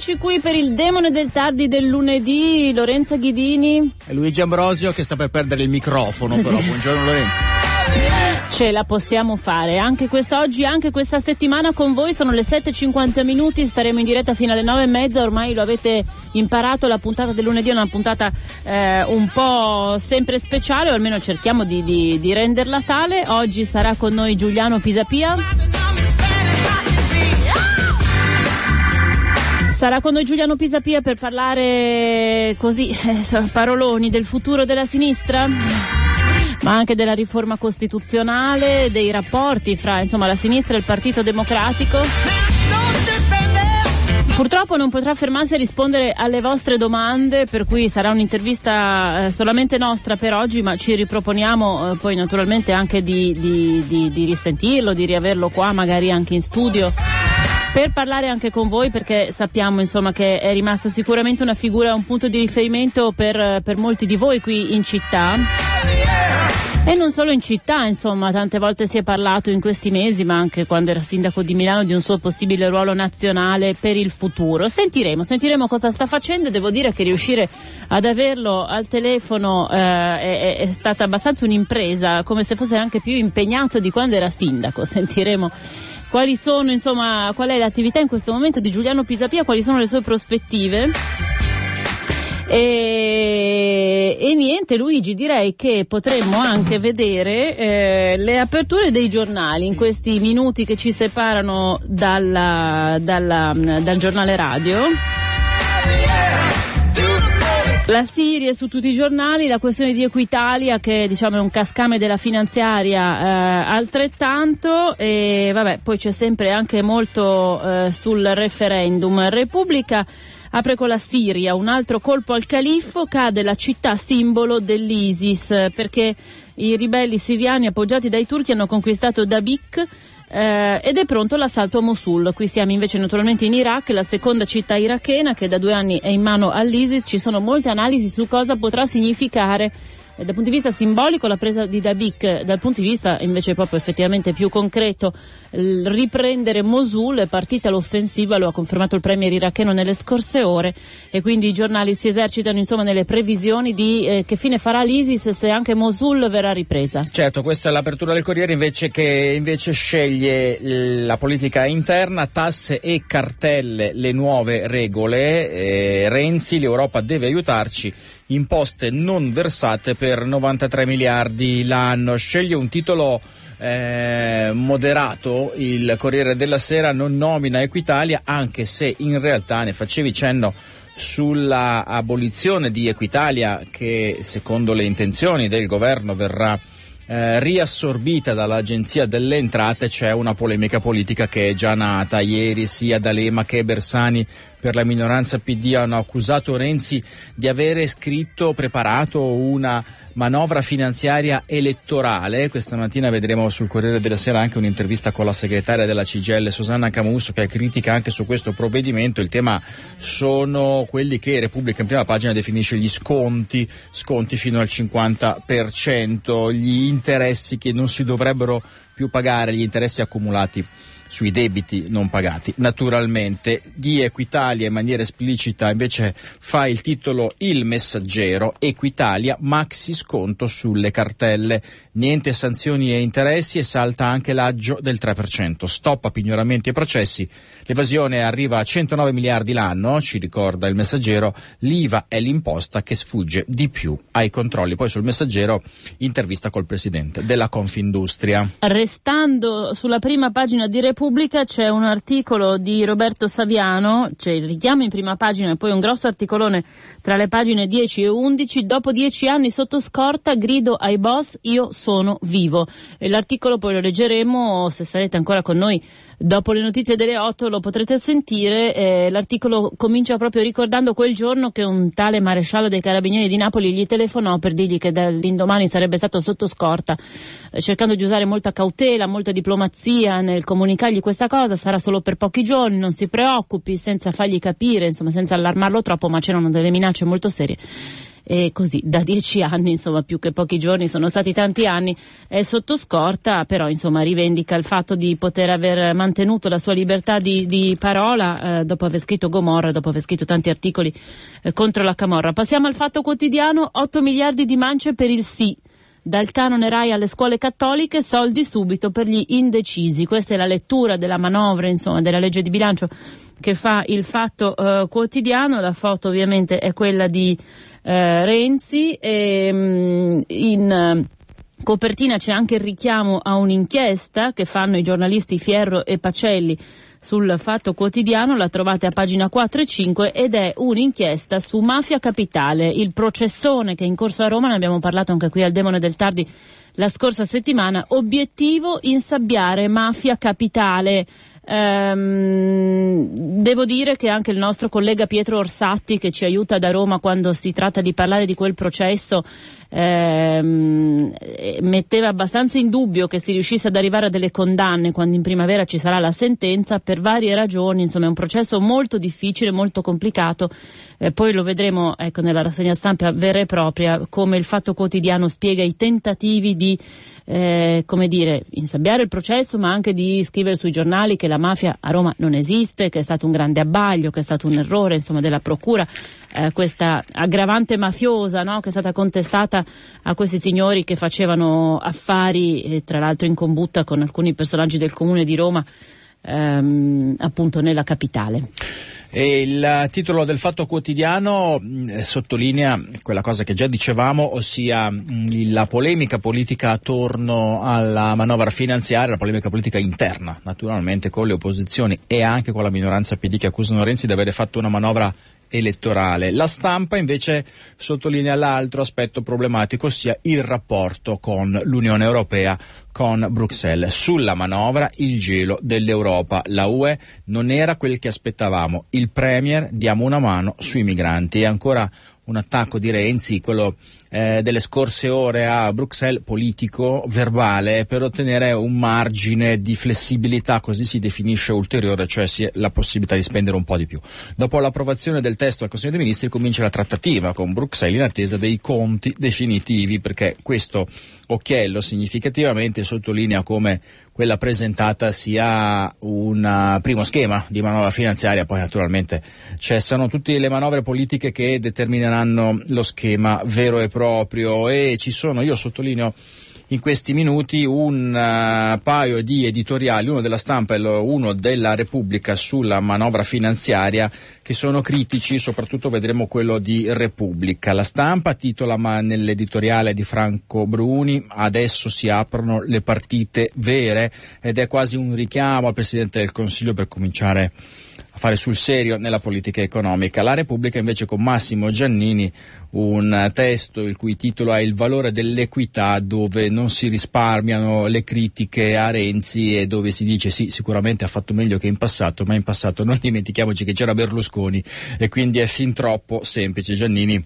Eccoci qui per il demone del tardi del lunedì, Lorenza Ghidini. E Luigi Ambrosio che sta per perdere il microfono, però. Buongiorno Lorenzo. Ce la possiamo fare anche quest'oggi, anche questa settimana con voi. Sono le 7.50 minuti, staremo in diretta fino alle 9.30. Ormai lo avete imparato, la puntata del lunedì è una puntata eh, un po' sempre speciale, o almeno cerchiamo di, di, di renderla tale. Oggi sarà con noi Giuliano Pisapia. Sarà con noi Giuliano Pisapia per parlare così, eh, paroloni, del futuro della sinistra, ma anche della riforma costituzionale, dei rapporti fra insomma, la sinistra e il Partito Democratico. Purtroppo non potrà fermarsi a rispondere alle vostre domande, per cui sarà un'intervista eh, solamente nostra per oggi, ma ci riproponiamo eh, poi naturalmente anche di, di, di, di risentirlo, di riaverlo qua, magari anche in studio per parlare anche con voi perché sappiamo insomma che è rimasta sicuramente una figura, un punto di riferimento per, per molti di voi qui in città. E non solo in città, insomma, tante volte si è parlato in questi mesi, ma anche quando era sindaco di Milano, di un suo possibile ruolo nazionale per il futuro. Sentiremo, sentiremo cosa sta facendo e devo dire che riuscire ad averlo al telefono eh, è, è stata abbastanza un'impresa, come se fosse anche più impegnato di quando era sindaco. Sentiremo quali sono, insomma, qual è l'attività in questo momento di Giuliano Pisapia, quali sono le sue prospettive. E, e, niente Luigi direi che potremmo anche vedere eh, le aperture dei giornali in questi minuti che ci separano dalla, dalla, dal giornale radio la Siria su tutti i giornali, la questione di Equitalia che diciamo è un cascame della finanziaria eh, altrettanto e vabbè poi c'è sempre anche molto eh, sul referendum. Repubblica apre con la Siria, un altro colpo al califfo, cade la città simbolo dell'ISIS perché i ribelli siriani appoggiati dai turchi hanno conquistato Dabik eh, ed è pronto l'assalto a Mosul. Qui siamo invece naturalmente in Iraq, la seconda città irachena che da due anni è in mano all'ISIS. Ci sono molte analisi su cosa potrà significare eh, dal punto di vista simbolico la presa di Dabik, dal punto di vista invece proprio effettivamente più concreto, riprendere Mosul è partita l'offensiva, lo ha confermato il premier iracheno nelle scorse ore e quindi i giornali si esercitano insomma nelle previsioni di eh, che fine farà l'ISIS se anche Mosul verrà ripresa. Certo, questa è l'apertura del Corriere invece che invece sceglie la politica interna, tasse e cartelle, le nuove regole, eh, Renzi, l'Europa deve aiutarci imposte non versate per 93 miliardi l'anno. Sceglie un titolo eh, moderato, il Corriere della Sera non nomina Equitalia, anche se in realtà ne facevi cenno sulla abolizione di Equitalia che secondo le intenzioni del governo verrà eh, riassorbita dall'Agenzia delle Entrate c'è una polemica politica che è già nata. Ieri sia D'Alema che Bersani per la minoranza PD hanno accusato Renzi di avere scritto, preparato una manovra finanziaria elettorale. Questa mattina vedremo sul Corriere della Sera anche un'intervista con la segretaria della CGL Susanna Camusso che critica anche su questo provvedimento. Il tema sono quelli che Repubblica in prima pagina definisce gli sconti, sconti fino al 50%, gli interessi che non si dovrebbero più pagare, gli interessi accumulati sui debiti non pagati. Naturalmente di Equitalia in maniera esplicita invece fa il titolo Il messaggero Equitalia maxi sconto sulle cartelle. Niente sanzioni e interessi e salta anche l'aggio del 3%. Stop a pignoramenti e processi. L'evasione arriva a 109 miliardi l'anno, ci ricorda il messaggero. L'IVA è l'imposta che sfugge di più ai controlli. Poi sul messaggero intervista col presidente della Confindustria. Restando sulla prima pagina di Repubblica c'è un articolo di Roberto Saviano, c'è il richiamo in prima pagina e poi un grosso articolone tra le pagine 10 e 11. Dopo dieci anni sotto scorta, grido ai boss, io sono vivo. E l'articolo poi lo leggeremo se sarete ancora con noi Dopo le notizie delle 8 lo potrete sentire, eh, l'articolo comincia proprio ricordando quel giorno che un tale maresciallo dei carabinieri di Napoli gli telefonò per dirgli che dall'indomani sarebbe stato sotto scorta, eh, cercando di usare molta cautela, molta diplomazia nel comunicargli questa cosa, sarà solo per pochi giorni, non si preoccupi, senza fargli capire, insomma senza allarmarlo troppo, ma c'erano delle minacce molto serie e così da dieci anni, insomma più che pochi giorni, sono stati tanti anni, è sotto scorta, però insomma rivendica il fatto di poter aver mantenuto la sua libertà di, di parola eh, dopo aver scritto Gomorra, dopo aver scritto tanti articoli eh, contro la Camorra. Passiamo al fatto quotidiano, 8 miliardi di mance per il sì dal canone RAI alle scuole cattoliche, soldi subito per gli indecisi. Questa è la lettura della manovra, insomma, della legge di bilancio che fa il fatto eh, quotidiano. La foto ovviamente è quella di eh, Renzi e mh, mm, in eh, copertina c'è anche il richiamo a un'inchiesta che fanno i giornalisti Fierro e Pacelli sul Fatto Quotidiano, la trovate a pagina 4 e 5 ed è un'inchiesta su Mafia Capitale, il processone che è in corso a Roma, ne abbiamo parlato anche qui al Demone del Tardi la scorsa settimana, obiettivo insabbiare Mafia Capitale. Ehm, devo dire che anche il nostro collega Pietro Orsatti, che ci aiuta da Roma quando si tratta di parlare di quel processo, ehm, metteva abbastanza in dubbio che si riuscisse ad arrivare a delle condanne quando in primavera ci sarà la sentenza per varie ragioni. Insomma, è un processo molto difficile, molto complicato. Eh, poi lo vedremo ecco, nella rassegna stampa vera e propria, come il Fatto Quotidiano spiega i tentativi di eh, come dire, insabbiare il processo, ma anche di scrivere sui giornali che la mafia a Roma non esiste, che è stato un grande abbaglio, che è stato un errore insomma, della procura, eh, questa aggravante mafiosa no? che è stata contestata a questi signori che facevano affari, eh, tra l'altro in combutta con alcuni personaggi del comune di Roma, ehm, appunto nella capitale. E il titolo del Fatto Quotidiano mh, mm, sottolinea quella cosa che già dicevamo, ossia mh, mm, la polemica politica attorno alla manovra finanziaria, la polemica politica interna, naturalmente con le opposizioni e anche con la minoranza PD che accusano Renzi di avere fatto una manovra elettorale. La stampa invece sottolinea l'altro aspetto problematico, ossia il rapporto con l'Unione Europea, con Bruxelles. Sulla manovra il gelo dell'Europa. La UE non era quel che aspettavamo. Il Premier diamo una mano sui migranti. E ancora un attacco di Renzi, quello eh, delle scorse ore a Bruxelles, politico, verbale, per ottenere un margine di flessibilità, così si definisce ulteriore, cioè la possibilità di spendere un po' di più. Dopo l'approvazione del testo al Consiglio dei Ministri comincia la trattativa con Bruxelles in attesa dei conti definitivi, perché questo occhiello significativamente sottolinea come quella presentata sia un primo schema di manovra finanziaria, poi naturalmente cessano tutte le manovre politiche che determineranno lo schema vero e proprio. E ci sono, io sottolineo in questi minuti un uh, paio di editoriali, uno della stampa e uno della Repubblica sulla manovra finanziaria che sono critici, soprattutto vedremo quello di Repubblica. La stampa titola ma nell'editoriale di Franco Bruni adesso si aprono le partite vere ed è quasi un richiamo al Presidente del Consiglio per cominciare fare sul serio nella politica economica. La Repubblica invece con Massimo Giannini un testo il cui titolo è Il valore dell'equità dove non si risparmiano le critiche a Renzi e dove si dice sì sicuramente ha fatto meglio che in passato ma in passato non dimentichiamoci che c'era Berlusconi e quindi è fin troppo semplice Giannini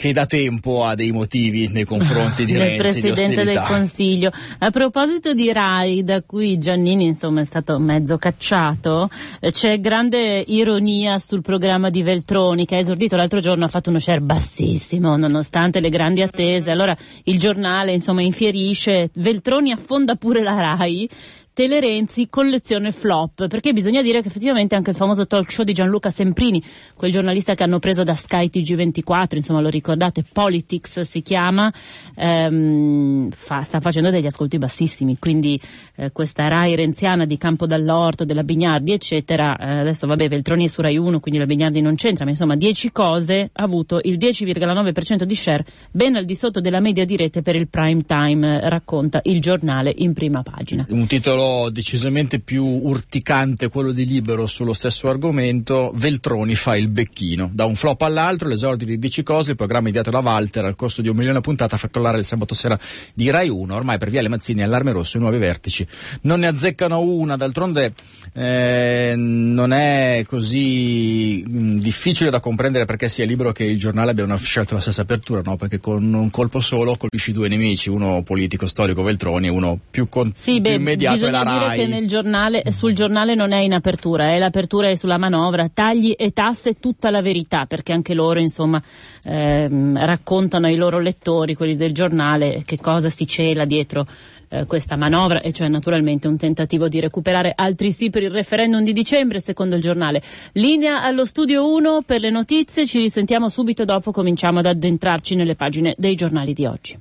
che da tempo ha dei motivi nei confronti di Renzi. Il Presidente del Consiglio. A proposito di RAI, da cui Giannini insomma è stato mezzo cacciato, eh, c'è grande ironia sul programma di Veltroni che ha esordito l'altro giorno, ha fatto uno share bassissimo nonostante le grandi attese. Allora il giornale insomma infierisce, Veltroni affonda pure la RAI Tele Renzi collezione flop, perché bisogna dire che effettivamente anche il famoso talk show di Gianluca Semprini, quel giornalista che hanno preso da Sky TG24, insomma lo ricordate, Politics si chiama, ehm, fa, sta facendo degli ascolti bassissimi, quindi eh, questa Rai renziana di Campo dall'Orto, della Bignardi eccetera, eh, adesso vabbè Veltroni è su Rai 1 quindi la Bignardi non c'entra, ma insomma 10 cose, ha avuto il 10,9% di share, ben al di sotto della media di rete per il prime time, racconta il giornale in prima pagina. Un titolo titolo decisamente più urticante, quello di Libero sullo stesso argomento, Veltroni fa il becchino. Da un flop all'altro, l'esordio di 10 cose, il programma ideato da Walter al costo di un milione a puntata fa collare il sabato sera di Rai 1, ormai per via le Mazzini allarme rosso i nuovi vertici. Non ne azzeccano una, d'altronde eh, non è così mh, mm, difficile da comprendere perché sia libero che il giornale abbia scelto la stessa apertura, no? perché con un colpo solo colpisci due nemici, uno politico storico Veltroni e uno più, con, sì, più beh, immediato della dire RAI. che nel giornale, sul giornale non è in apertura, eh, l'apertura è sulla manovra, tagli e tasse, tutta la verità, perché anche loro insomma ehm, raccontano ai loro lettori, quelli del giornale, che cosa si cela dietro eh, questa manovra e cioè naturalmente un tentativo di recuperare altri sì per il referendum di dicembre secondo il giornale. Linea allo studio 1 per le notizie, ci risentiamo subito dopo, cominciamo ad addentrarci nelle pagine dei giornali di oggi.